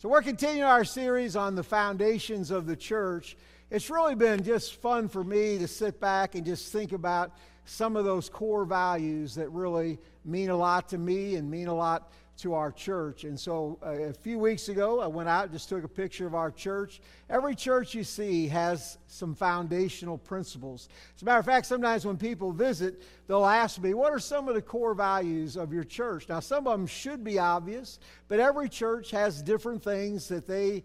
So, we're continuing our series on the foundations of the church. It's really been just fun for me to sit back and just think about some of those core values that really mean a lot to me and mean a lot to our church. And so uh, a few weeks ago, I went out and just took a picture of our church. Every church you see has some foundational principles. As a matter of fact, sometimes when people visit, they'll ask me, What are some of the core values of your church? Now, some of them should be obvious, but every church has different things that they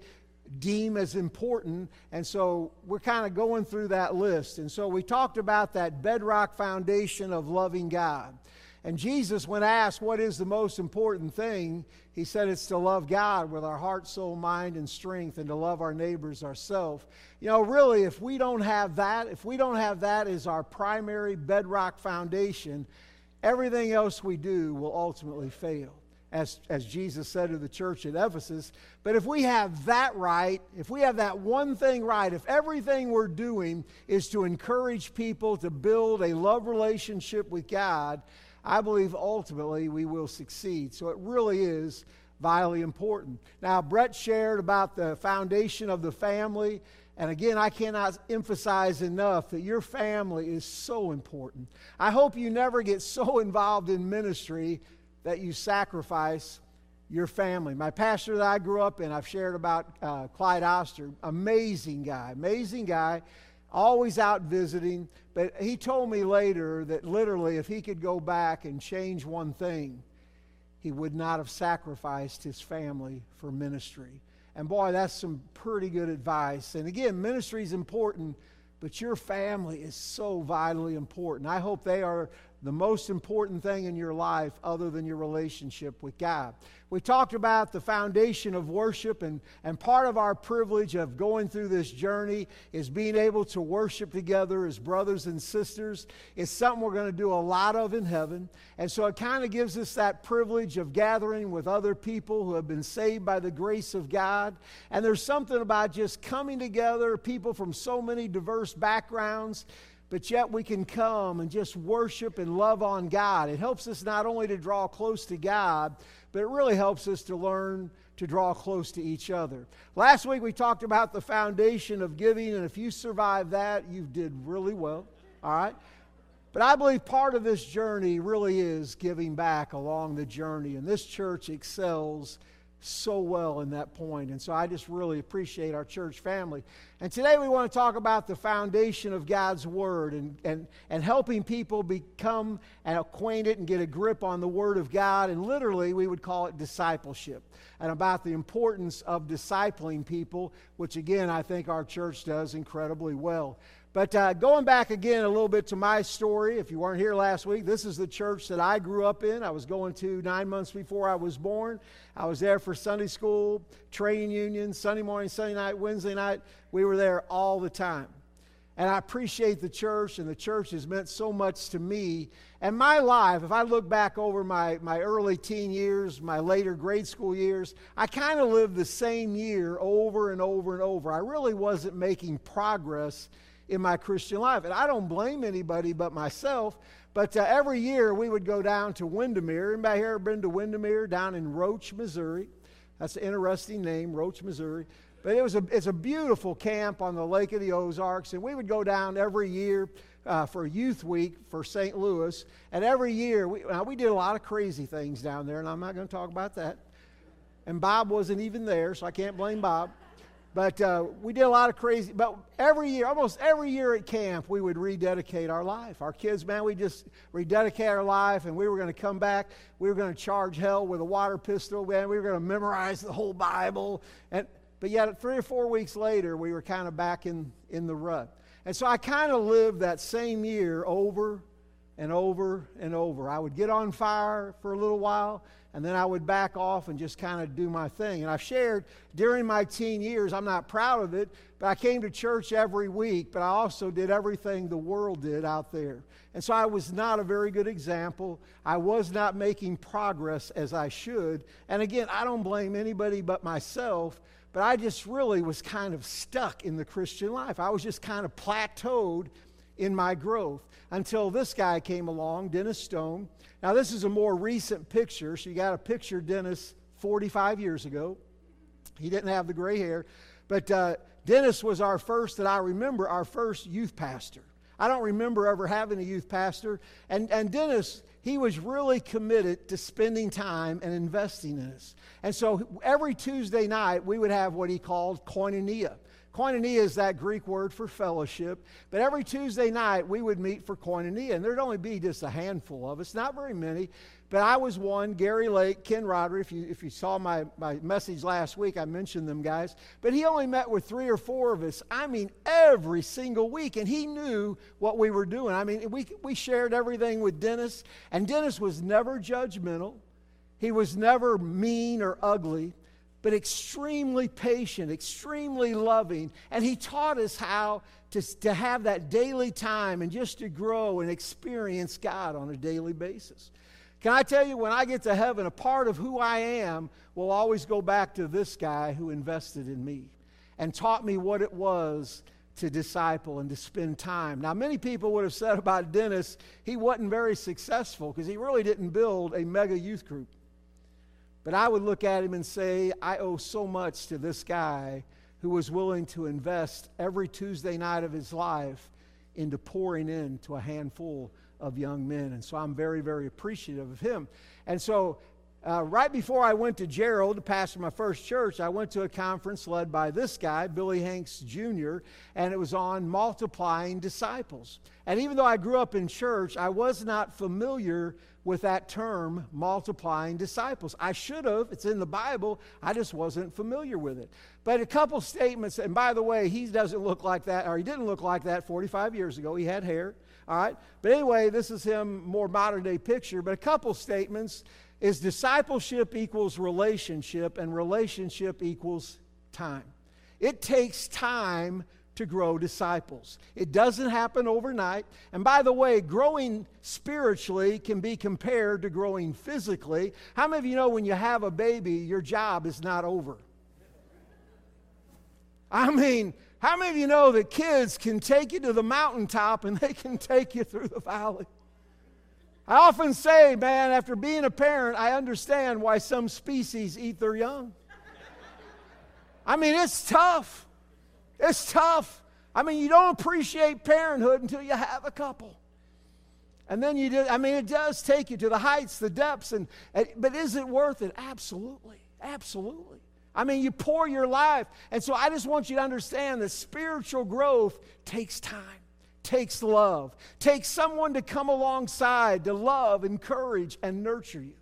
deem as important. And so we're kind of going through that list. And so we talked about that bedrock foundation of loving God. And Jesus, when asked what is the most important thing, he said it's to love God with our heart, soul, mind, and strength, and to love our neighbors ourselves. You know, really, if we don't have that, if we don't have that as our primary bedrock foundation, everything else we do will ultimately fail. As, as Jesus said to the church at Ephesus. But if we have that right, if we have that one thing right, if everything we're doing is to encourage people to build a love relationship with God, I believe ultimately we will succeed. So it really is vitally important. Now, Brett shared about the foundation of the family. And again, I cannot emphasize enough that your family is so important. I hope you never get so involved in ministry that you sacrifice your family. My pastor that I grew up in, I've shared about uh, Clyde Oster, amazing guy, amazing guy always out visiting. But he told me later that literally, if he could go back and change one thing, he would not have sacrificed his family for ministry. And boy, that's some pretty good advice. And again, ministry is important, but your family is so vitally important. I hope they are the most important thing in your life other than your relationship with God. We talked about the foundation of worship, and, and part of our privilege of going through this journey is being able to worship together as brothers and sisters. It's something we're going to do a lot of in heaven. And so it kind of gives us that privilege of gathering with other people who have been saved by the grace of God. And there's something about just coming together, people from so many diverse backgrounds but yet we can come and just worship and love on God. It helps us not only to draw close to God, but it really helps us to learn to draw close to each other. Last week we talked about the foundation of giving, and if you survive that, you did really well. All right? But I believe part of this journey really is giving back along the journey, and this church excels so well in that point. And so I just really appreciate our church family. And today we want to talk about the foundation of God's Word and, and, and helping people become and acquainted and get a grip on the Word of God. And literally, we would call it discipleship and about the importance of discipling people, which again, I think our church does incredibly well. But uh, going back again a little bit to my story, if you weren't here last week, this is the church that I grew up in. I was going to nine months before I was born. I was there for Sunday school, training union, Sunday morning, Sunday night, Wednesday night. We were there all the time. And I appreciate the church, and the church has meant so much to me. And my life, if I look back over my, my early teen years, my later grade school years, I kind of lived the same year over and over and over. I really wasn't making progress in my Christian life. And I don't blame anybody but myself. But uh, every year we would go down to Windermere. Anybody here ever been to Windermere down in Roach, Missouri? That's an interesting name, Roach, Missouri. But it was a, it's a beautiful camp on the Lake of the Ozarks. And we would go down every year uh, for Youth Week for St. Louis. And every year, we, we did a lot of crazy things down there, and I'm not going to talk about that. And Bob wasn't even there, so I can't blame Bob. But uh, we did a lot of crazy, but every year, almost every year at camp, we would rededicate our life. Our kids, man, we just rededicate our life, and we were going to come back. We were going to charge hell with a water pistol, man. We were going to memorize the whole Bible. And, but yet, three or four weeks later, we were kind of back in, in the rut. And so I kind of lived that same year over and over and over. I would get on fire for a little while, and then I would back off and just kind of do my thing. And I've shared during my teen years, I'm not proud of it, but I came to church every week, but I also did everything the world did out there. And so I was not a very good example. I was not making progress as I should. And again, I don't blame anybody but myself, but I just really was kind of stuck in the Christian life. I was just kind of plateaued in my growth until this guy came along, Dennis Stone. Now, this is a more recent picture, so you got a picture Dennis 45 years ago. He didn't have the gray hair. But uh, Dennis was our first, that I remember, our first youth pastor. I don't remember ever having a youth pastor. And, and Dennis, he was really committed to spending time and investing in us. And so every Tuesday night, we would have what he called koinonia. Koinonia is that Greek word for fellowship. But every Tuesday night, we would meet for koinonia. And there'd only be just a handful of us, not very many. But I was one, Gary Lake, Ken Rodder. If you, if you saw my, my message last week, I mentioned them guys. But he only met with three or four of us. I mean, every single week. And he knew what we were doing. I mean, we, we shared everything with Dennis. And Dennis was never judgmental, he was never mean or ugly but extremely patient, extremely loving. And he taught us how to, to have that daily time and just to grow and experience God on a daily basis. Can I tell you, when I get to heaven, a part of who I am will always go back to this guy who invested in me and taught me what it was to disciple and to spend time. Now, many people would have said about Dennis, he wasn't very successful because he really didn't build a mega youth group. But I would look at him and say, I owe so much to this guy who was willing to invest every Tuesday night of his life into pouring into a handful of young men. And so I'm very, very appreciative of him. And so uh, right before I went to Gerald to pastor my first church, I went to a conference led by this guy, Billie Hanks Jr., and it was on multiplying disciples. And even though I grew up in church, I was not familiar with that term, multiplying disciples. I should have, it's in the Bible, I just wasn't familiar with it. But a couple statements, and by the way, he doesn't look like that, or he didn't look like that 45 years ago. He had hair, all right? But anyway, this is him, more modern day picture. But a couple statements is discipleship equals relationship, and relationship equals time. It takes time to grow disciples. It doesn't happen overnight. And by the way, growing spiritually can be compared to growing physically. How many of you know when you have a baby, your job is not over? I mean, how many of you know that kids can take you to the mountaintop and they can take you through the valley? I often say, man, after being a parent, I understand why some species eat their young. I mean, it's tough. It's tough. I mean, you don't appreciate parenthood until you have a couple. And then you do, I mean, it does take you to the heights, the depths, and, but is it worth it? Absolutely. Absolutely. I mean, you pour your life. And so I just want you to understand that spiritual growth takes time, takes love, takes someone to come alongside to love, encourage, and nurture you.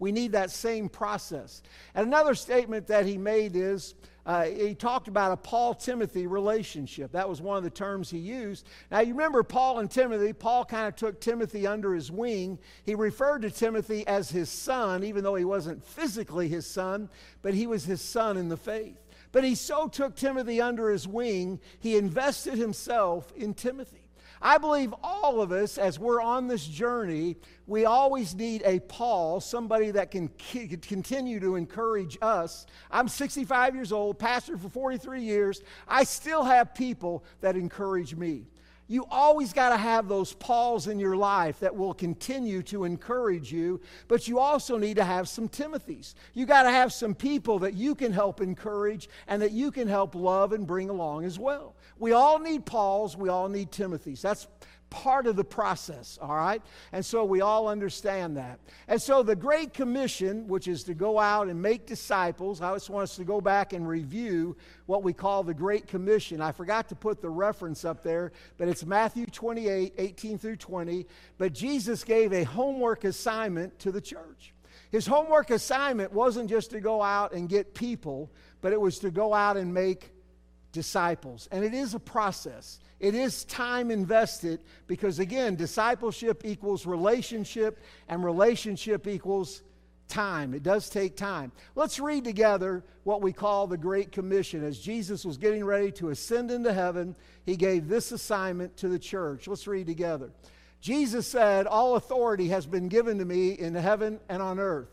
We need that same process. And another statement that he made is uh, he talked about a Paul Timothy relationship. That was one of the terms he used. Now, you remember Paul and Timothy. Paul kind of took Timothy under his wing. He referred to Timothy as his son, even though he wasn't physically his son, but he was his son in the faith. But he so took Timothy under his wing, he invested himself in Timothy. I believe all of us, as we're on this journey, we always need a Paul, somebody that can continue to encourage us. I'm 65 years old, pastor for 43 years. I still have people that encourage me. You always got to have those Pauls in your life that will continue to encourage you, but you also need to have some Timothys. You got to have some people that you can help encourage and that you can help love and bring along as well. We all need Pauls, we all need Timothys. That's part of the process, all right? And so we all understand that. And so the Great Commission, which is to go out and make disciples, I just want us to go back and review what we call the Great Commission. I forgot to put the reference up there, but it's Matthew 28 18 through 20. But Jesus gave a homework assignment to the church. His homework assignment wasn't just to go out and get people, but it was to go out and make disciples. And it is a process, it is time invested because, again, discipleship equals relationship, and relationship equals time. It does take time. Let's read together what we call the Great Commission. As Jesus was getting ready to ascend into heaven, he gave this assignment to the church. Let's read together. Jesus said, All authority has been given to me in heaven and on earth.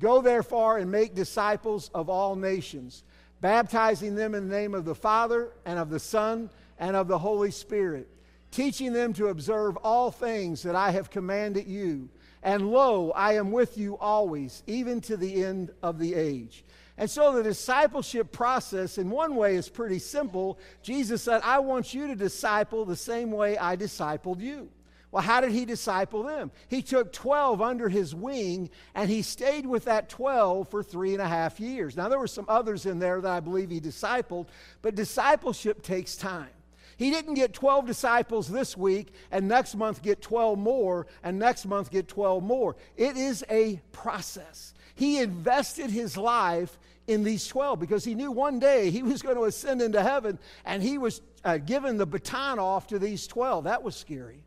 Go therefore and make disciples of all nations baptizing them in the name of the Father and of the Son and of the Holy Spirit, teaching them to observe all things that I have commanded you. And lo, I am with you always, even to the end of the age. And so the discipleship process, in one way, is pretty simple. Jesus said, I want you to disciple the same way I discipled you. Well, how did he disciple them? He took 12 under his wing and he stayed with that 12 for three and a half years. Now, there were some others in there that I believe he discipled, but discipleship takes time. He didn't get 12 disciples this week and next month get 12 more and next month get 12 more. It is a process. He invested his life in these 12 because he knew one day he was going to ascend into heaven and he was uh, given the baton off to these 12. That was scary.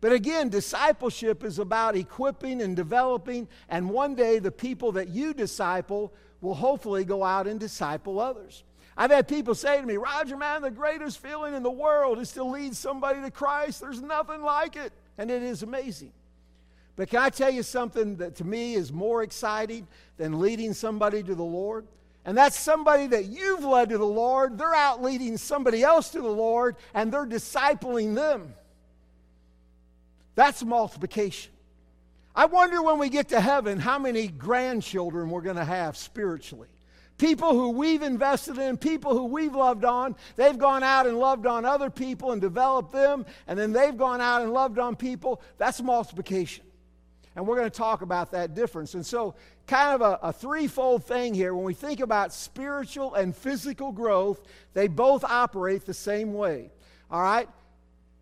But again, discipleship is about equipping and developing, and one day the people that you disciple will hopefully go out and disciple others. I've had people say to me, Roger, man, the greatest feeling in the world is to lead somebody to Christ. There's nothing like it. And it is amazing. But can I tell you something that to me is more exciting than leading somebody to the Lord? And that's somebody that you've led to the Lord. They're out leading somebody else to the Lord, and they're discipling them. That's multiplication. I wonder when we get to heaven how many grandchildren we're going to have spiritually. People who we've invested in, people who we've loved on, they've gone out and loved on other people and developed them, and then they've gone out and loved on people. That's multiplication. And we're going to talk about that difference. And so, kind of a, a, threefold thing here. When we think about spiritual and physical growth, they both operate the same way. All right?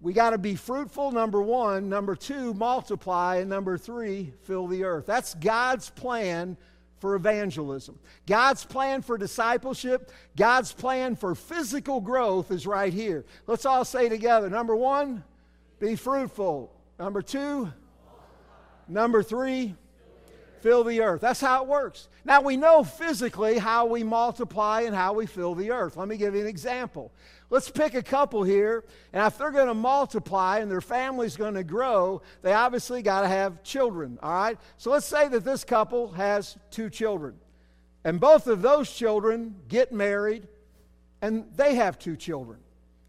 We got to be fruitful, number one. Number two, multiply. And number three, fill the earth. That's God's plan for evangelism. God's plan for discipleship, God's plan for physical growth is right here. Let's all say together. Number one, be fruitful. Number two, number three, fill the earth. That's how it works. Now we know physically how we multiply and how we fill the earth. Let me give you an example. Let's pick a couple here, and if they're going to multiply and their family's going to grow, they obviously got to have children, all right? So let's say that this couple has two children, and both of those children get married, and they have two children.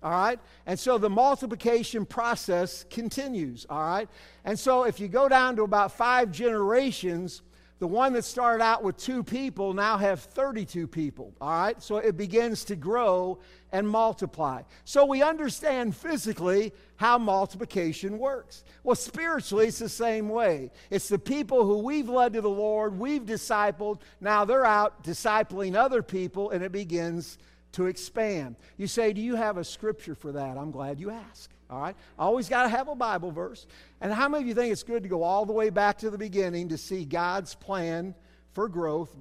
All right? And so the multiplication process continues. All right? And so if you go down to about five generations, the one that started out with two people now have 32 people. All right? So it begins to grow and multiply. So we understand physically how multiplication works. Well, spiritually, it's the same way. It's the people who we've led to the Lord, we've discipled, now they're out discipling other people, and it begins to expand. You say, Do you have a scripture for that? I'm glad you asked. All right? Always got to have a Bible verse. And how many of you think it's good to go all the way back to the beginning to see God's plan for growth?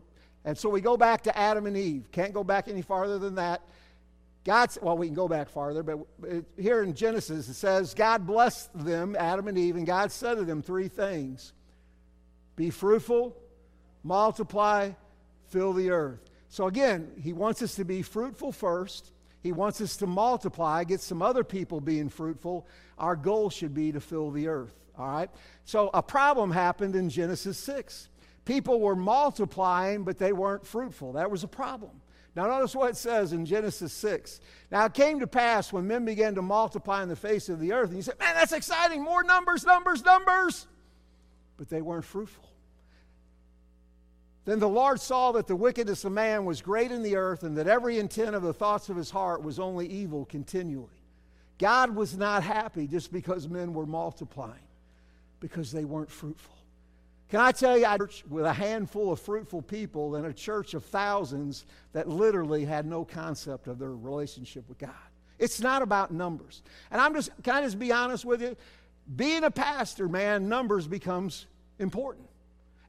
And so we go back to Adam and Eve. Can't go back any farther than that. God's, well, we can go back farther, but here in Genesis it says, God blessed them, Adam and Eve, and God said to them three things Be fruitful, multiply, fill the earth. So again, he wants us to be fruitful first. He wants us to multiply, get some other people being fruitful. Our goal should be to fill the earth. All right? So a problem happened in Genesis 6. People were multiplying, but they weren't fruitful. That was a problem. Now, notice what it says in Genesis 6. Now, it came to pass when men began to multiply in the face of the earth, and you said, Man, that's exciting. More numbers, numbers, numbers. But they weren't fruitful. Then the Lord saw that the wickedness of man was great in the earth, and that every intent of the thoughts of his heart was only evil continually. God was not happy just because men were multiplying, because they weren't fruitful. Can I tell you, I with a handful of fruitful people and a church of thousands that literally had no concept of their relationship with God. It's not about numbers. And I'm just, can I just be honest with you? Being a pastor, man, numbers becomes important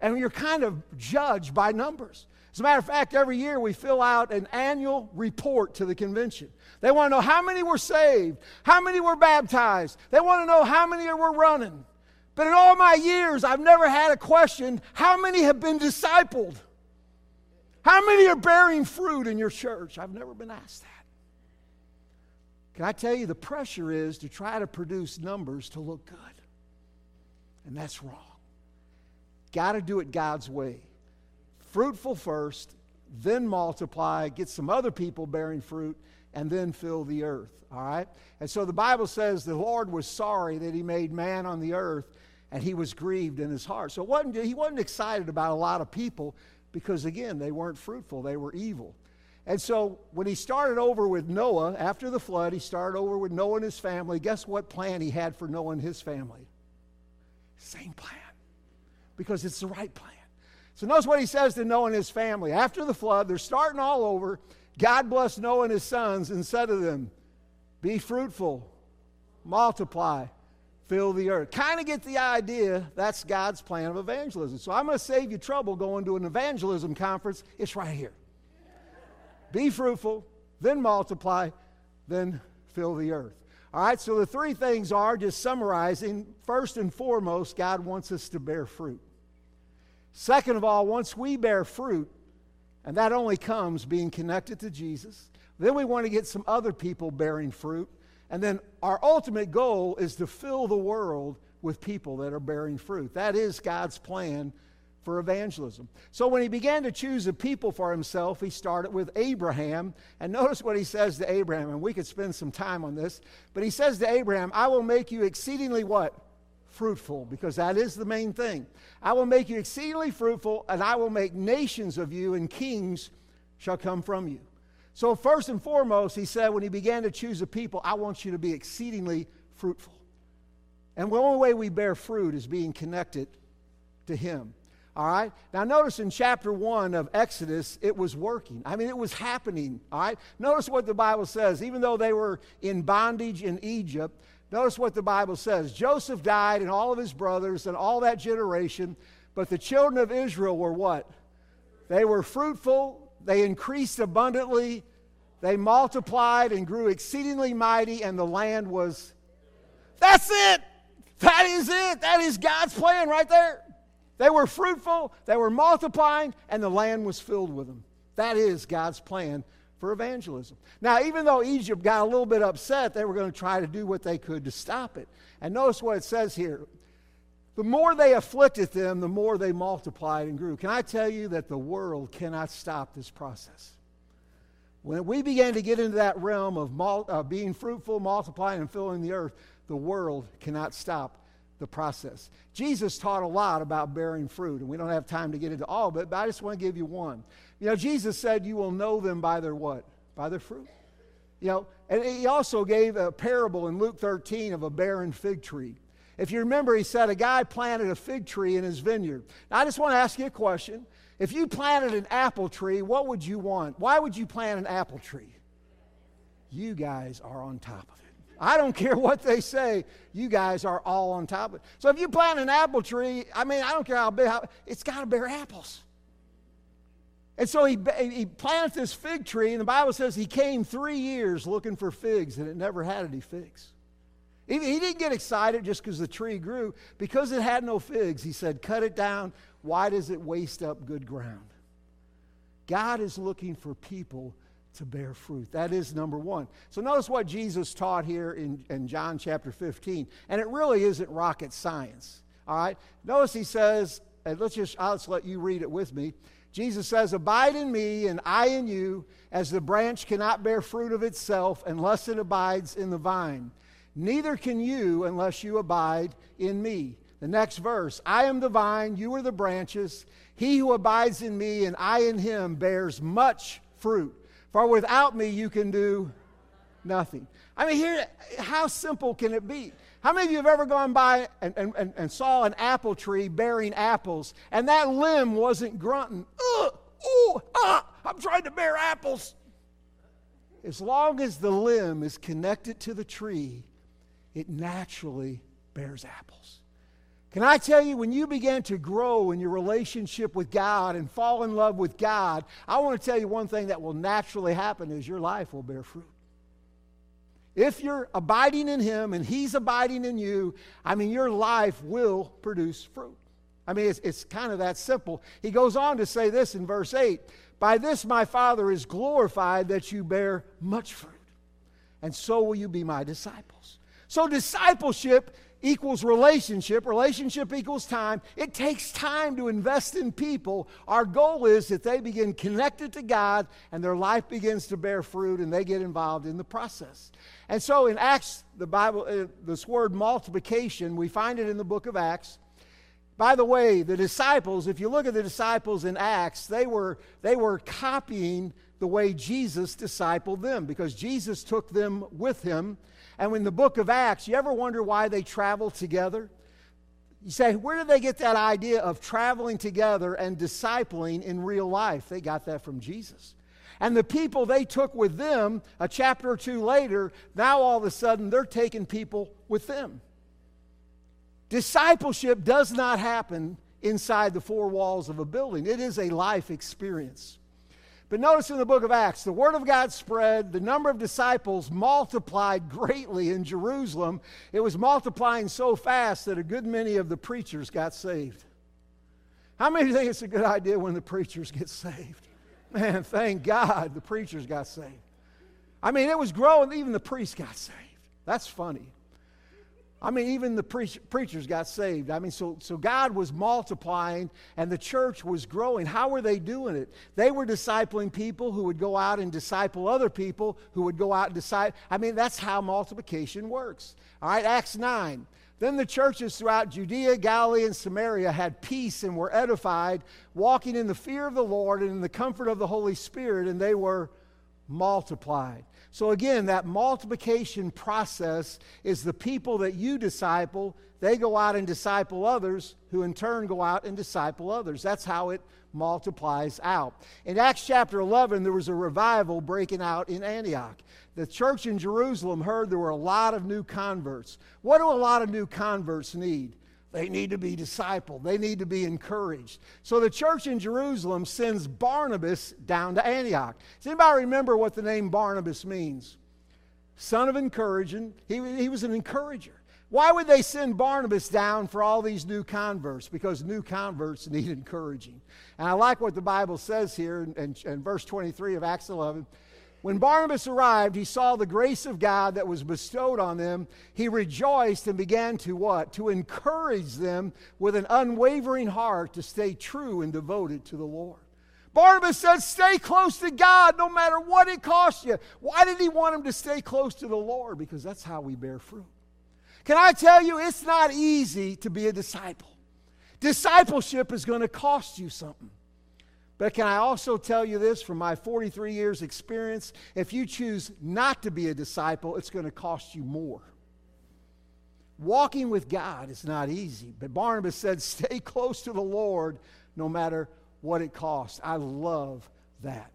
and you're kind of judged by numbers. As a matter of fact, every year we fill out an annual report to the convention. They want to know how many were saved, how many were baptized, they want to know how many were running. But in all my years, I've never had a question how many have been discipled? How many are bearing fruit in your church? I've never been asked that. Can I tell you, the pressure is to try to produce numbers to look good. And that's wrong. Got to do it God's way. Fruitful first, then multiply, get some other people bearing fruit, and then fill the earth. All right? And so the Bible says the Lord was sorry that he made man on the earth and he was grieved in his heart. So wasn't, he wasn't excited about a lot of people because, again, they weren't fruitful, they were evil. And so when he started over with Noah after the flood, he started over with Noah and his family. Guess what plan he had for Noah and his family? Same plan. Because it's the right plan. So notice what he says to Noah and his family. After the flood, they're starting all over. God blessed Noah and his sons and said to them, Be fruitful, multiply, fill the earth. Kind of get the idea that's God's plan of evangelism. So I'm going to save you trouble going to an evangelism conference. It's right here. Be fruitful, then multiply, then fill the earth. All right, so the three things are just summarizing. First and foremost, God wants us to bear fruit. Second of all, once we bear fruit, and that only comes being connected to Jesus, then we want to get some other people bearing fruit. And then our ultimate goal is to fill the world with people that are bearing fruit. That is God's plan for evangelism. So when he began to choose a people for himself, he started with Abraham. And notice what he says to Abraham, and we could spend some time on this. But he says to Abraham, I will make you exceedingly what? Fruitful, because that is the main thing. I will make you exceedingly fruitful, and I will make nations of you, and kings shall come from you. So, first and foremost, he said, when he began to choose a people, I want you to be exceedingly fruitful. And the only way we bear fruit is being connected to him. All right? Now, notice in chapter 1 of Exodus, it was working. I mean, it was happening. All right? Notice what the Bible says. Even though they were in bondage in Egypt, notice what the Bible says. Joseph died and all of his brothers and all that generation, but the children of Israel were what? They were fruitful they increased abundantly, they multiplied and grew exceedingly mighty, and the land was. That's it! That is it! That is God's plan right there. They were fruitful, they were multiplying, and the land was filled with them. That is God's plan for evangelism. Now, even though Egypt got a little bit upset, they were going to try to do what they could to stop it. And notice what it says here the more they afflicted them, the more they multiplied and grew. Can I tell you that the world cannot stop this process? When we began to get into that realm of mul- uh, being fruitful, multiplying, and filling the earth, the world cannot stop the process. Jesus taught a lot about bearing fruit, and we don't have time to get into all of it, but I just want to give you one. You know, Jesus said, You will know them by their what? By their fruit. You know, and he also gave a parable in Luke 13 of a barren fig tree. If you remember, he said a guy planted a fig tree in his vineyard. Now, I just want to ask you a question. If you planted an apple tree, what would you want? Why would you plant an apple tree? You guys are on top of it. I don't care what they say, you guys are all on top of it. So if you plant an apple tree, I mean, I don't care how big, how, it's got to bear apples. And so he, he planted this fig tree, and the Bible says he came three years looking for figs, and it never had any figs. He, he didn't get excited just because the tree grew. Because it had no figs, he said, Cut it down. Why does it waste up good ground? God is looking for people to bear fruit. That is number one. So notice what Jesus taught here in, in John chapter 15. And it really isn't rocket science. All right? Notice he says, and let's just, I'll just let you read it with me. Jesus says, Abide in me, and I in you, as the branch cannot bear fruit of itself unless it abides in the vine. Neither can you unless you abide in me. The next verse I am the vine, you are the branches. He who abides in me and I in him bears much fruit. For without me you can do nothing. I mean, here, how simple can it be? How many of you have ever gone by and, and, and, saw an apple tree bearing apples and that limb wasn't grunting? Ugh, ooh, ah, I'm trying to bear apples. As long as the limb is connected to the tree, it naturally bears apples. Can I tell you, when you begin to grow in your relationship with God and fall in love with God, I want to tell you one thing that will naturally happen is your life will bear fruit. If you're abiding in Him and He's abiding in you, I mean, your life will produce fruit. I mean, it's, it's kind of that simple. He goes on to say this in verse 8 By this my Father is glorified that you bear much fruit, and so will you be my disciples. So, discipleship equals relationship. Relationship equals time. It takes time to invest in people. Our goal is that they begin connected to God and their life begins to bear fruit and they get involved in the process. And so in Acts, the Bible, uh, this word multiplication, we find it in the book of Acts. By the way, the disciples, if you look at the disciples in Acts, they were, they were copying the way Jesus discipled them because Jesus took them with him. And in the book of Acts, you ever wonder why they traveled together? You say, where did they get that idea of traveling together and discipling in real life? They got that from Jesus. And the people they took with them a chapter or two later, now all of a sudden they're taking people with them. Discipleship does not happen inside the four walls of a building, it is a life experience. But notice in the book of Acts, the word of God spread, the number of disciples multiplied greatly in Jerusalem. It was multiplying so fast that a good many of the preachers got saved. How many think it's a good idea when the preachers get saved? Man, thank God the preachers got saved. I mean, it was growing, even the priests got saved. That's funny. I mean, even the pre- preachers got saved. I mean, so, so God was multiplying and the church was growing. How were they doing it? They were discipling people who would go out and disciple other people who would go out and disciple. I mean, that's how multiplication works. All right, Acts 9. Then the churches throughout Judea, Galilee, and Samaria had peace and were edified, walking in the fear of the Lord and in the comfort of the Holy Spirit, and they were multiplied. So, again, that multiplication process is the people that you disciple, they go out and disciple others, who in turn go out and disciple others. That's how it multiplies out. In Acts chapter 11, there was a revival breaking out in Antioch. The church in Jerusalem heard there were a lot of new converts. What do a lot of new converts need? They need to be discipled. They need to be encouraged. So the church in Jerusalem sends Barnabas down to Antioch. Does anybody remember what the name Barnabas means? Son of encouraging. He, he was an encourager. Why would they send Barnabas down for all these new converts? Because new converts need encouraging. And I like what the Bible says here in, in, in verse 23 of Acts 11. When Barnabas arrived, he saw the grace of God that was bestowed on them. He rejoiced and began to what? To encourage them with an unwavering heart to stay true and devoted to the Lord. Barnabas said, Stay close to God no matter what it costs you. Why did he want him to stay close to the Lord? Because that's how we bear fruit. Can I tell you, it's not easy to be a disciple. Discipleship is going to cost you something. But can I also tell you this from my 43 years' experience? If you choose not to be a disciple, it's going to cost you more. Walking with God is not easy, but Barnabas said, stay close to the Lord no matter what it costs. I love that.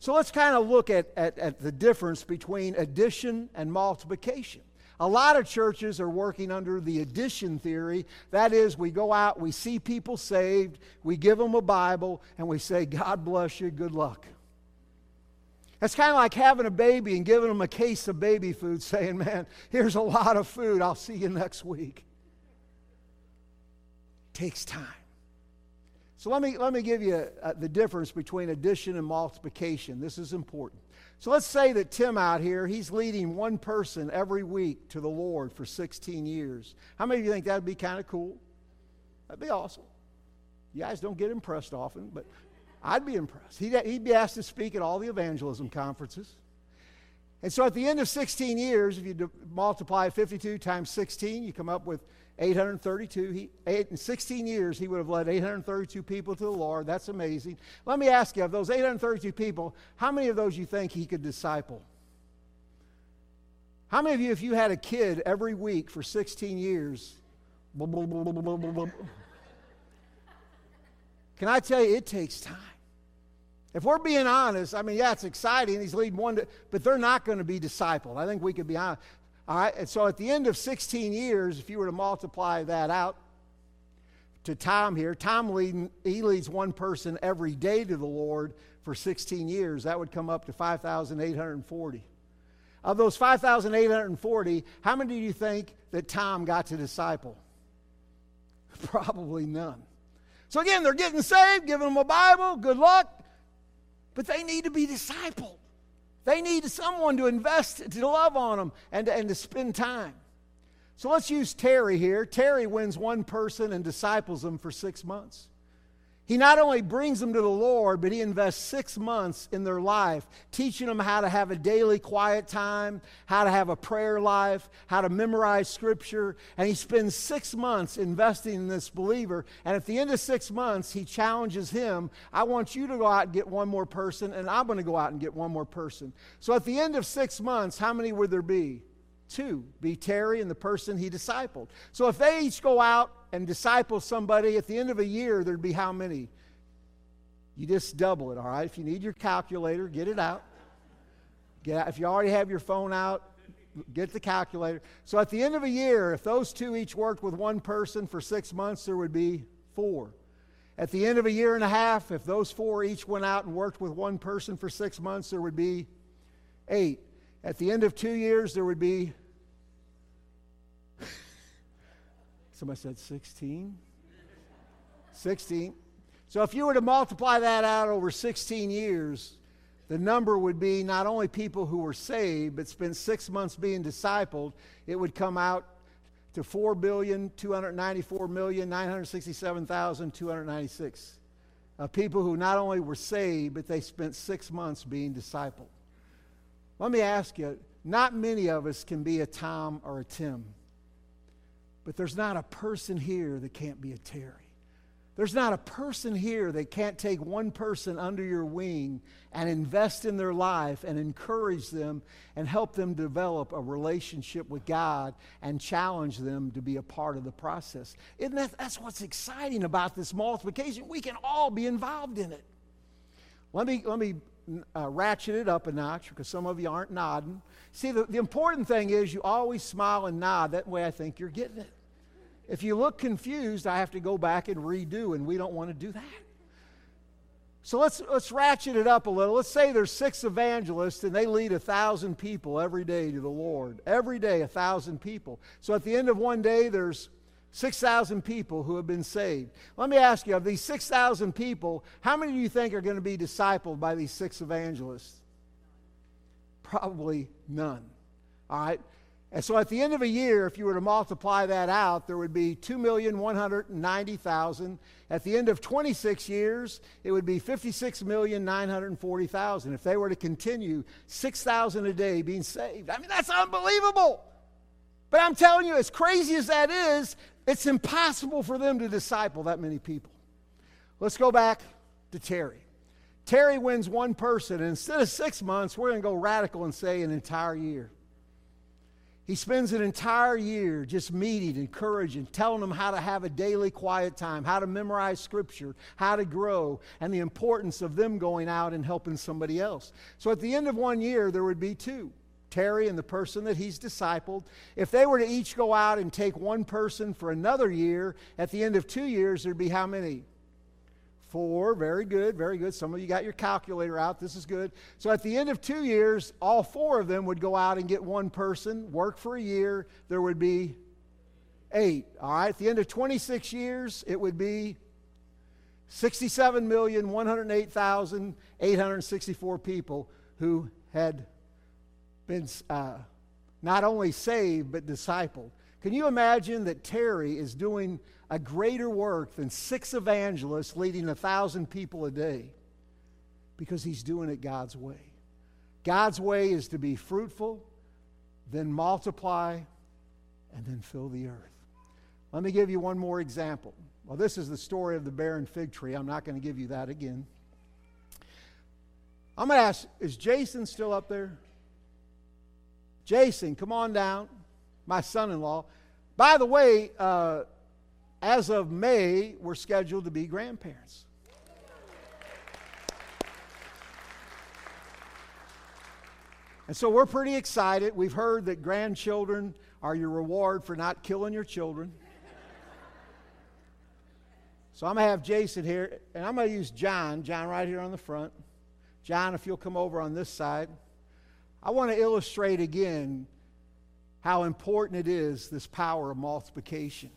So let's kind of look at, at, at the difference between addition and multiplication. A lot of churches are working under the addition theory. That is, we go out, we see people saved, we give them a Bible, and we say, God bless you, good luck. It's kind of like having a baby and giving them a case of baby food, saying, Man, here's a lot of food, I'll see you next week. Takes time. So let me, let me give you uh, the difference between addition and multiplication. This is important. So let's say that Tim out here, he's leading one person every week to the Lord for 16 years. How many of you think that'd be kind of cool? That'd be awesome. You guys don't get impressed often, but I'd be impressed. He'd, he'd be asked to speak at all the evangelism conferences. And so at the end of 16 years, if you multiply 52 times 16, you come up with 832. He, in 16 years, he would have led 832 people to the Lord. That's amazing. Let me ask you, of those 832 people, how many of those you think he could disciple? How many of you, if you had a kid every week for 16 years, blah, blah, blah, can I tell you, it takes time. If we're being honest, I mean, yeah, it's exciting. He's leading one, to, but they're not going to be discipled. I think we could be honest. All right, and so at the end of 16 years, if you were to multiply that out to Tom here, Tom he leads one person every day to the Lord for 16 years. That would come up to 5,840. Of those 5,840, how many do you think that Tom got to disciple? Probably none. So again, they're getting saved, giving them a Bible, good luck, but they need to be discipled. They need someone to invest, to love on them, and, and to spend time. So let's use Terry here. Terry wins one person and disciples them for six months. He not only brings them to the Lord, but he invests six months in their life, teaching them how to have a daily quiet time, how to have a prayer life, how to memorize scripture. And he spends six months investing in this believer. And at the end of six months, he challenges him I want you to go out and get one more person, and I'm going to go out and get one more person. So at the end of six months, how many would there be? Two. Be Terry and the person he discipled. So if they each go out and disciple somebody, at the end of a year, there'd be how many? You just double it, all right? If you need your calculator, get it out. Get out. If you already have your phone out, get the calculator. So at the end of a year, if those two each worked with one person for six months, there would be four. At the end of a year and a half, if those four each went out and worked with one person for six months, there would be eight. At the end of two years, there would be Somebody said 16? 16. So if you were to multiply that out over 16 years, the number would be not only people who were saved, but spent six months being discipled, it would come out to 4,294,967,296 of uh, people who not only were saved, but they spent six months being discipled. Let me ask you, not many of us can be a Tom or a Tim. But there's not a person here that can't be a Terry. There's not a person here that can't take one person under your wing and invest in their life and encourage them and help them develop a relationship with God and challenge them to be a part of the process. Isn't that, that's what's exciting about this multiplication. We can all be involved in it. Let me, let me uh, ratchet it up a notch because some of you aren't nodding. See, the, the important thing is you always smile and nod. That way I think you're getting it. If you look confused, I have to go back and redo, and we don't want to do that. So let's, let's ratchet it up a little. Let's say there's six evangelists and they lead a thousand people every day to the Lord. Every day, a thousand people. So at the end of one day, there's 6,000 people who have been saved. Let me ask you, of these 6,000 people, how many do you think are going to be discipled by these six evangelists? Probably none. All right? And so at the end of a year, if you were to multiply that out, there would be 2,190,000. At the end of 26 years, it would be 56,940,000. If they were to continue 6,000 a day being saved. I mean, that's unbelievable. But I'm telling you, as crazy as that is, it's impossible for them to disciple that many people. Let's go back to Terry. Terry wins one person, and instead of six months, we're going to go radical and say an entire year. He spends an entire year just meeting, encouraging, telling them how to have a daily quiet time, how to memorize scripture, how to grow, and the importance of them going out and helping somebody else. So at the end of one year, there would be two. Terry and the person that he's discipled. If they were to each go out and take one person for another year, at the end of two years, there'd be how many? Four, very good, very good. Some of you got your calculator out. This is good. So at the end of two years, all four of them would go out and get one person, work for a year. There would be eight. All right. At the end of 26 years, it would be 67,108,864 people who had been uh, not only saved, but discipled. Can you imagine that Terry is doing a greater work than six evangelists leading a thousand people a day because he's doing it God's way. God's way is to be fruitful, then multiply, and then fill the earth. Let me give you one more example. Well, this is the story of the barren fig tree. I'm not going to give you that again. I'm going to ask is Jason still up there? Jason, come on down. My son in law. By the way, uh, as of May, we're scheduled to be grandparents. And so we're pretty excited. We've heard that grandchildren are your reward for not killing your children. So I'm going to have Jason here, and I'm going to use John, John right here on the front. John, if you'll come over on this side. I want to illustrate again how important it is, this power of multiplication.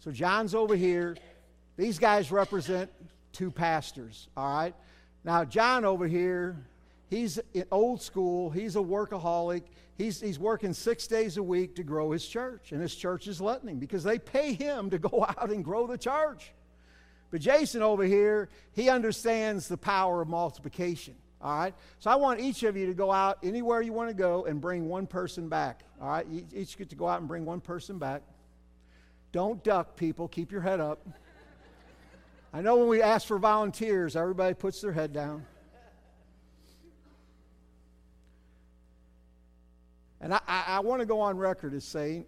So John's over here. These guys represent two pastors, all right? Now, John over here, he's old school. He's a workaholic. He's, he's working six days a week to grow his church, and his church is letting him because they pay him to go out and grow the church. But Jason over here, he understands the power of multiplication. All right? So I want each of you to go out anywhere you want to go and bring one person back. All right? Each get to go out and bring one person back. Don't duck, people. Keep your head up. I know when we ask for volunteers, everybody puts their head down. And I, I, I want to go on record as saying,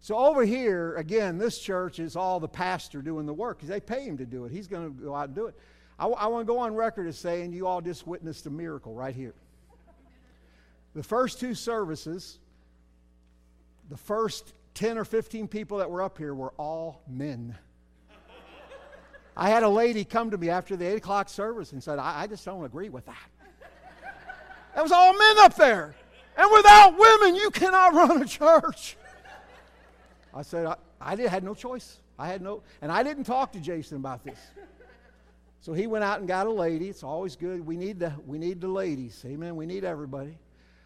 so over here, again, this church is all the pastor doing the work they pay him to do it. He's going to go out and do it. I, I want to go on record as saying you all just witnessed a miracle right here. The first two services, the first 10 or 15 people that were up here were all men. I had a lady come to me after the 8 o'clock service and said, I, I just don't agree with that. It was all men up there. And without women, you cannot run a church. I said, I, I did, had no choice. I had no, and I didn't talk to Jason about this. So he went out and got a lady. It's always good. We need the, we need the ladies. Amen. We need everybody.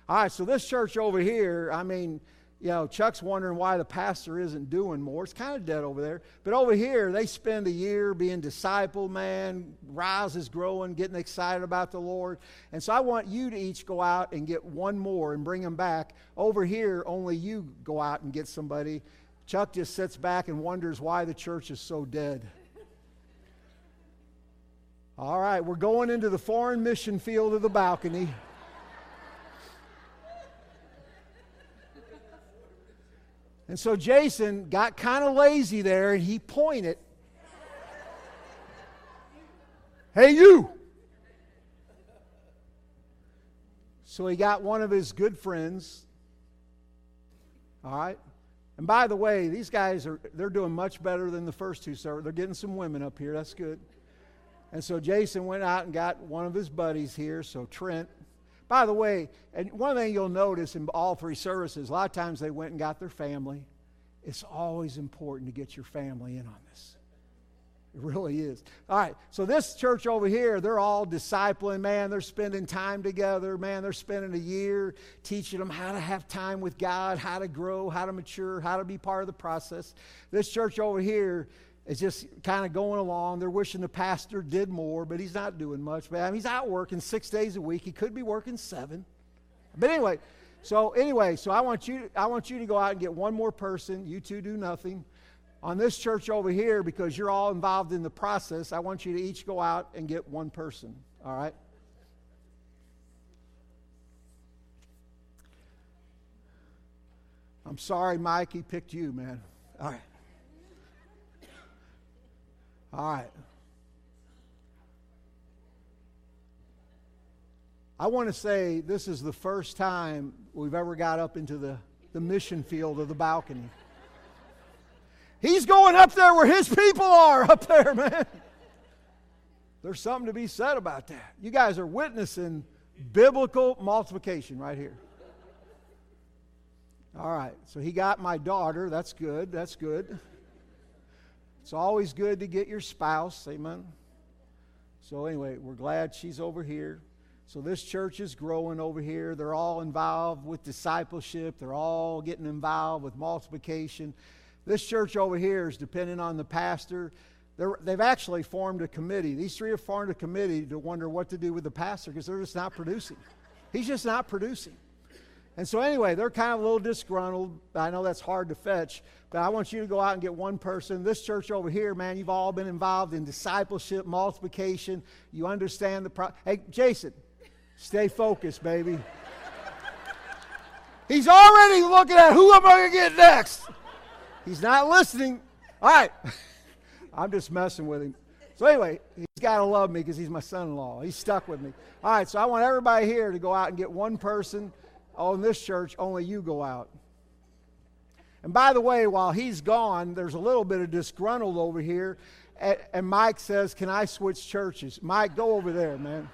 All right, so this church over here, I mean, you know, Chuck's wondering why the pastor isn't doing more. It's kind of dead over there. But over here, they spend a year being disciple, man. Rise is growing, getting excited about the Lord. And so I want you to each go out and get one more and bring them back. Over here, only you go out and get somebody. Chuck just sits back and wonders why the church is so dead. All right, we're going into the foreign mission field of the balcony. And so Jason got kind of lazy there and he pointed. hey, you! So he got one of his good friends. All right. And by the way, these guys are they're doing much better than the first two servers. They're getting some women up here. That's good. And so Jason went out and got one of his buddies here, so Trent. By the way, and one thing you'll notice in all three services, a lot of times they went and got their family. It's always important to get your family in on this. It really is. All right, so this church over here, they're all discipling, man. They're spending time together, man. They're spending a year teaching them how to have time with God, how to grow, how to mature, how to be part of the process. This church over here, is just kind of going along. They're wishing the pastor did more, but he's not doing much. But I mean, he's out working six days a week. He could be working seven. But anyway, so anyway, so I want you, I want you to go out and get one more person. You two do nothing. On this church over here, because you're all involved in the process, I want you to each go out and get one person. All right? I'm sorry, Mike, he picked you, man. All right. All right. I want to say this is the first time we've ever got up into the, the mission field of the balcony. He's going up there where his people are, up there, man. There's something to be said about that. You guys are witnessing biblical multiplication right here. All right, so he got my daughter. That's good. That's good. It's always good to get your spouse. Amen. So, anyway, we're glad she's over here. So, this church is growing over here. They're all involved with discipleship, they're all getting involved with multiplication. This church over here is depending on the pastor. they have actually formed a committee. These three have formed a committee to wonder what to do with the pastor because they're just not producing. He's just not producing. And so, anyway, they're kind of a little disgruntled. I know that's hard to fetch, but I want you to go out and get one person. This church over here, man, you've all been involved in discipleship, multiplication. You understand the pro. Hey, Jason, stay focused, baby. He's already looking at who am I going to get next. He's not listening. All right. I'm just messing with him. So, anyway, he's got to love me because he's my son in law. He's stuck with me. All right, so I want everybody here to go out and get one person Oh, in this church, only you go out. And by the way, while he's gone, there's a little bit of disgruntled over here. And, Mike says, Can I switch churches? Mike, go over there, man.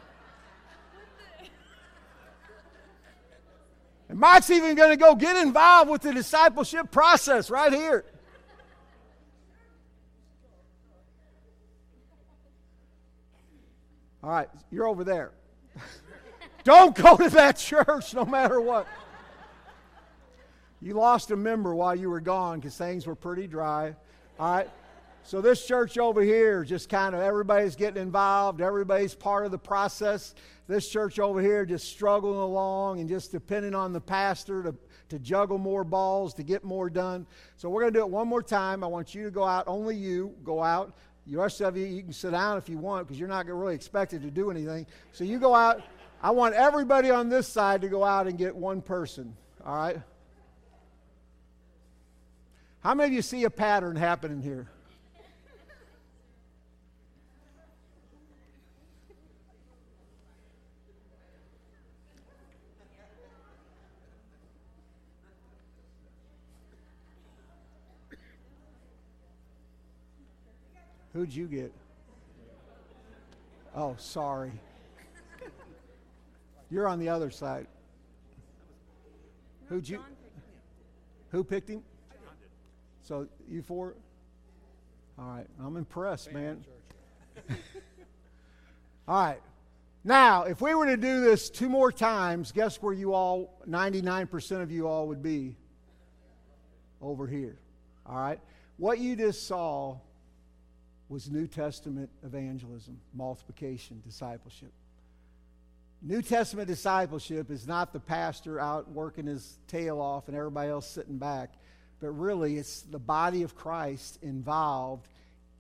And Mike's even going to go get involved with the discipleship process right here. All right, you're over there. Don't go to that church no matter what. You lost a member while you were gone because things were pretty dry. All right. So this church over here, just kind of everybody's getting involved, everybody's part of the process. This church over here just struggling along and just depending on the pastor to, to juggle more balls, to get more done. So we're going to do it one more time. I want you to go out, only you, go out. The rest of you, you can sit down if you want because you're not really expected to do anything. So you go out. I want everybody on this side to go out and get one person. All right? How many of you see a pattern happening here? Who'd you get? Oh, sorry. You're on the other side. Who'd you? Who picked him? So you four? All right. I'm impressed, man. all right. Now, if we were to do this two more times, guess where you all, 99% of you all would be? Over here. All right. What you just saw was New Testament evangelism, multiplication, discipleship. New Testament discipleship is not the pastor out working his tail off and everybody else sitting back, but really it's the body of Christ involved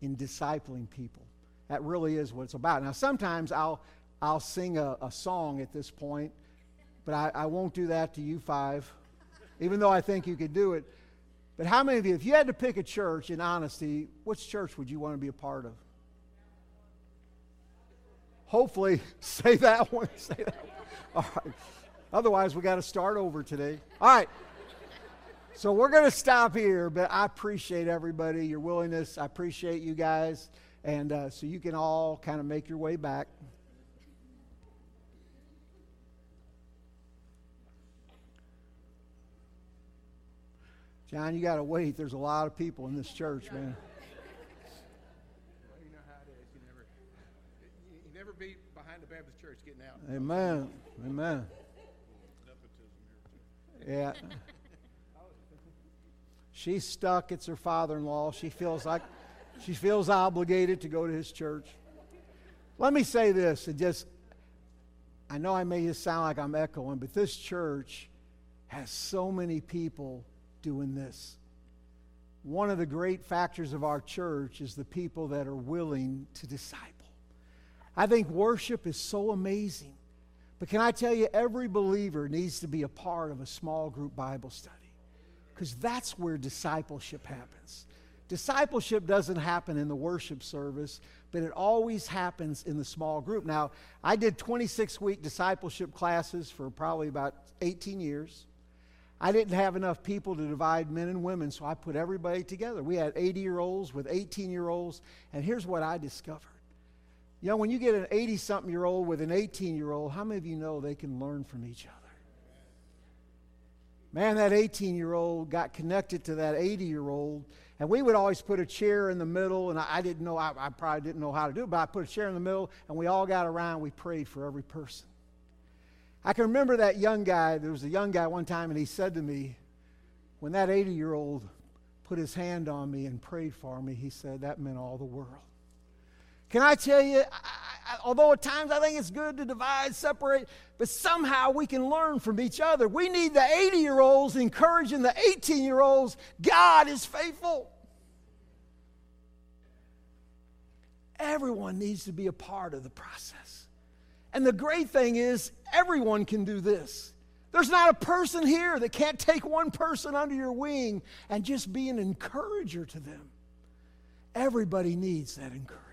in discipling people. That really is what it's about. Now, sometimes I'll, I'll sing a, a song at this point, but I, I won't do that to you five, even though I think you could do it. But how many of you, if you had to pick a church in honesty, which church would you want to be a part of? Hopefully, say that one. Say that one. All right. Otherwise, we got to start over today. All right. So we're going to stop here, but I appreciate everybody, your willingness. I appreciate you guys. And uh, so you can all kind of make your way back. John, you got to wait. There's a lot of people in this church, man. Well, you know how it is. You never, you, you never be behind Baptist church getting out. Amen. Amen. Yeah. She's stuck. It's her father-in-law. She feels like she feels obligated to go to his church. Let me say this, and just I know I may just sound like I'm echoing, but this church has so many people doing this. One of the great factors of our church is the people that are willing to disciple. I think worship is so amazing. But can I tell you, every believer needs to be a part of a small group Bible study because that's where discipleship happens. Discipleship doesn't happen in the worship service, but it always happens in the small group. Now, I did 26 week discipleship classes for probably about 18 years. I didn't have enough people to divide men and women, so I put everybody together. We had 80 year olds with 18 year olds, and here's what I discovered. You know, when you get an 80 something year old with an 18 year old, how many of you know they can learn from each other? Man, that 18 year old got connected to that 80 year old, and we would always put a chair in the middle, and I, I didn't know, I, I probably didn't know how to do it, but I put a chair in the middle, and we all got around, we prayed for every person. I can remember that young guy. There was a young guy one time, and he said to me, when that 80 year old put his hand on me and prayed for me, he said, that meant all the world. Can I tell you, I, I, although at times I think it's good to divide, separate, but somehow we can learn from each other. We need the 80 year olds encouraging the 18 year olds. God is faithful. Everyone needs to be a part of the process. And the great thing is, everyone can do this. There's not a person here that can't take one person under your wing and just be an encourager to them. Everybody needs that encourager.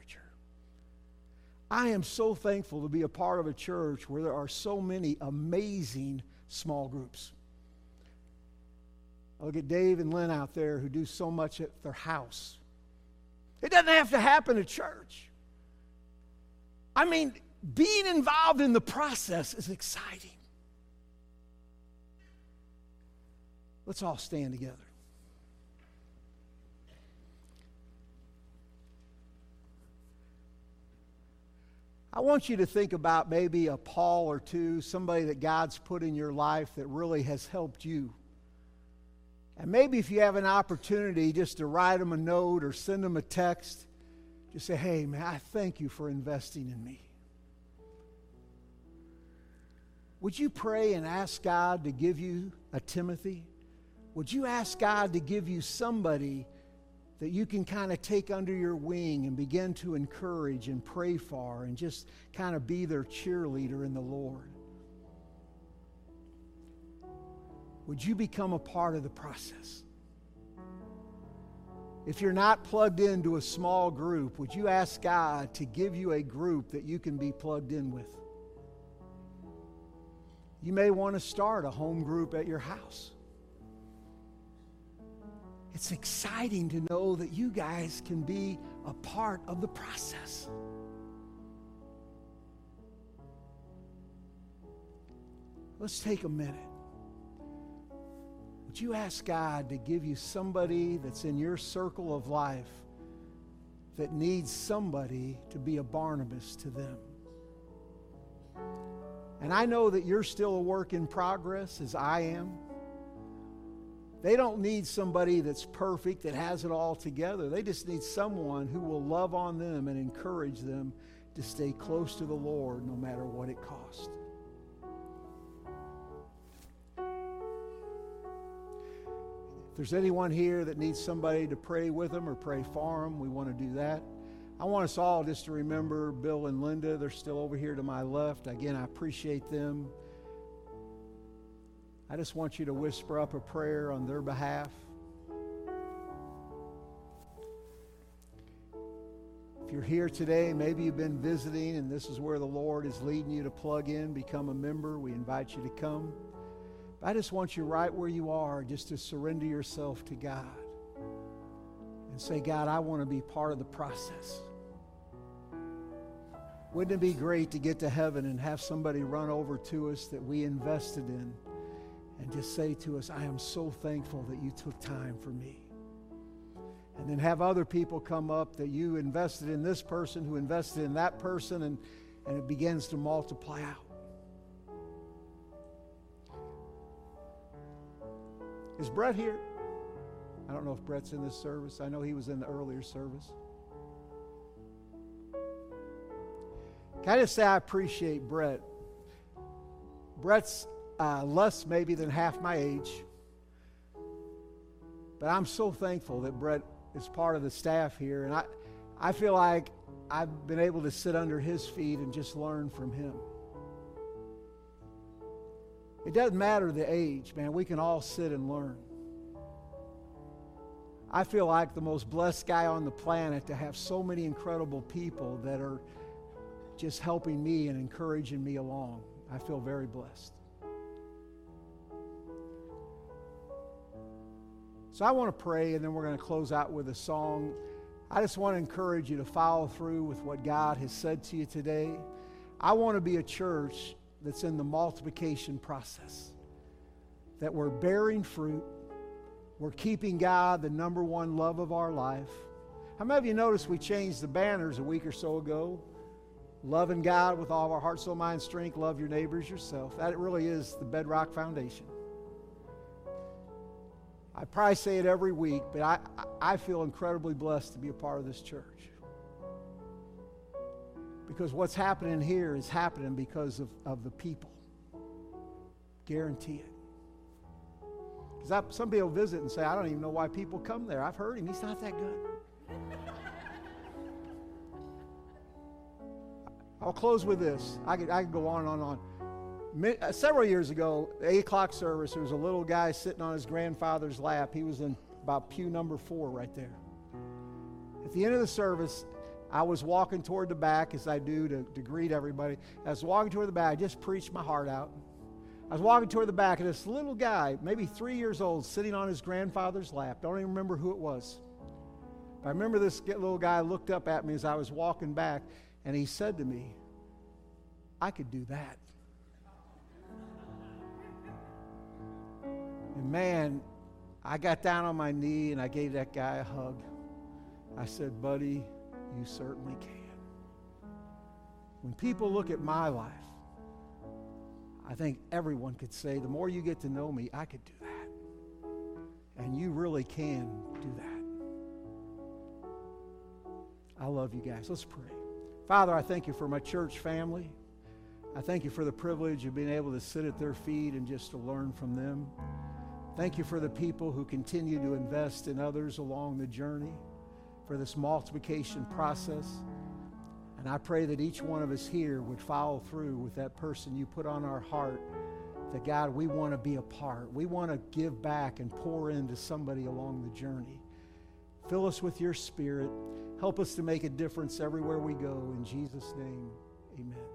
I am so thankful to be a part of a church where there are so many amazing small groups. I look at Dave and Lynn out there who do so much at their house. It doesn't have to happen at church. I mean, being involved in the process is exciting. Let's all stand together. I want you to think about maybe a Paul or two, somebody that God's put in your life that really has helped you And maybe if you have an opportunity just to write them a note or send them a text, just say, hey, man, I thank you for investing in me. Would you pray and ask God to give you a Timothy? Would you ask God to give you somebody that you can kind of take under your wing and begin to encourage and pray for and just kind of be their cheerleader in the Lord? Would you become a part of the process? If you're not plugged into a small group, would you ask God to give you a group that you can be plugged in with? You may want to start a home group at your house. It's exciting to know that you guys can be a part of the process. Let's take a minute. Would you ask God to give you somebody that's in your circle of life that needs somebody to be a Barnabas to them? And I know that you're still a work in progress, as I am. They don't need somebody that's perfect, that has it all together. They just need someone who will love on them and encourage them to stay close to the Lord no matter what it costs. If there's anyone here that needs somebody to pray with them or pray for them, we want to do that. I want us all just to remember Bill and Linda. They're still over here to my left. Again, I appreciate them. I just want you to whisper up a prayer on their behalf. If you're here today, maybe you've been visiting and this is where the Lord is leading you to plug in, become a member. We invite you to come. But I just want you right where you are just to surrender yourself to God and say, God, I want to be part of the process. Wouldn't it be great to get to heaven and have somebody run over to us that we invested in? And just say to us, I am so thankful that you took time for me. And then have other people come up that you invested in this person who invested in that person, and, and it begins to multiply out. Is Brett here? I don't know if Brett's in this service. I know he was in the earlier service. Can I just say I appreciate Brett? Brett's uh, less maybe than half my age. But I'm so thankful that Brett is part of the staff here. And I, I feel like I've been able to sit under his feet and just learn from him. It doesn't matter the age, man. We can all sit and learn. I feel like the most blessed guy on the planet to have so many incredible people that are just helping me and encouraging me along. I feel very blessed. So I want to pray, and then we're going to close out with a song. I just want to encourage you to follow through with what God has said to you today. I want to be a church that's in the multiplication process, that we're bearing fruit, we're keeping God the number one love of our life. How many of you noticed we changed the banners a week or so ago? Loving God with all of our heart, soul, mind, strength, love your neighbors yourself. That really is the bedrock foundation. I probably say it every week, but I, I feel incredibly blessed to be a part of this church. Because what's happening here is happening because of, of the people. Guarantee it. Because some people visit and say, I don't even know why people come there. I've heard him, he's not that good. I'll close with this. I could, I could go on and on and on. Uh, several years ago, 8 o'clock service, there was a little guy sitting on his grandfather's lap. He was in about pew number four right there. At the end of the service, I was walking toward the back as I do to, to greet everybody. I was walking toward the back. I just preached my heart out. I was walking toward the back, and this little guy, maybe three years old, sitting on his grandfather's lap. Don't even remember who it was. But I remember this little guy looked up at me as I was walking back, and he said to me, I could do that. And man, I got down on my knee and I gave that guy a hug. I said, buddy, you certainly can. When people look at my life, I think everyone could say, the more you get to know me, I could do that. And and you really can do that. I love you guys. Let's pray. Father, I thank you for my church family. I thank you for the privilege of being able to sit at their feet and just to learn from them. Thank you for the people who continue to invest in others along the journey, for this multiplication process. And I pray that each one of us here would follow through with that person you put on our heart. That God, we want to be a part. We want to give back and pour into somebody along the journey. Fill us with your spirit. Help us to make a difference everywhere we go. In Jesus' name, amen.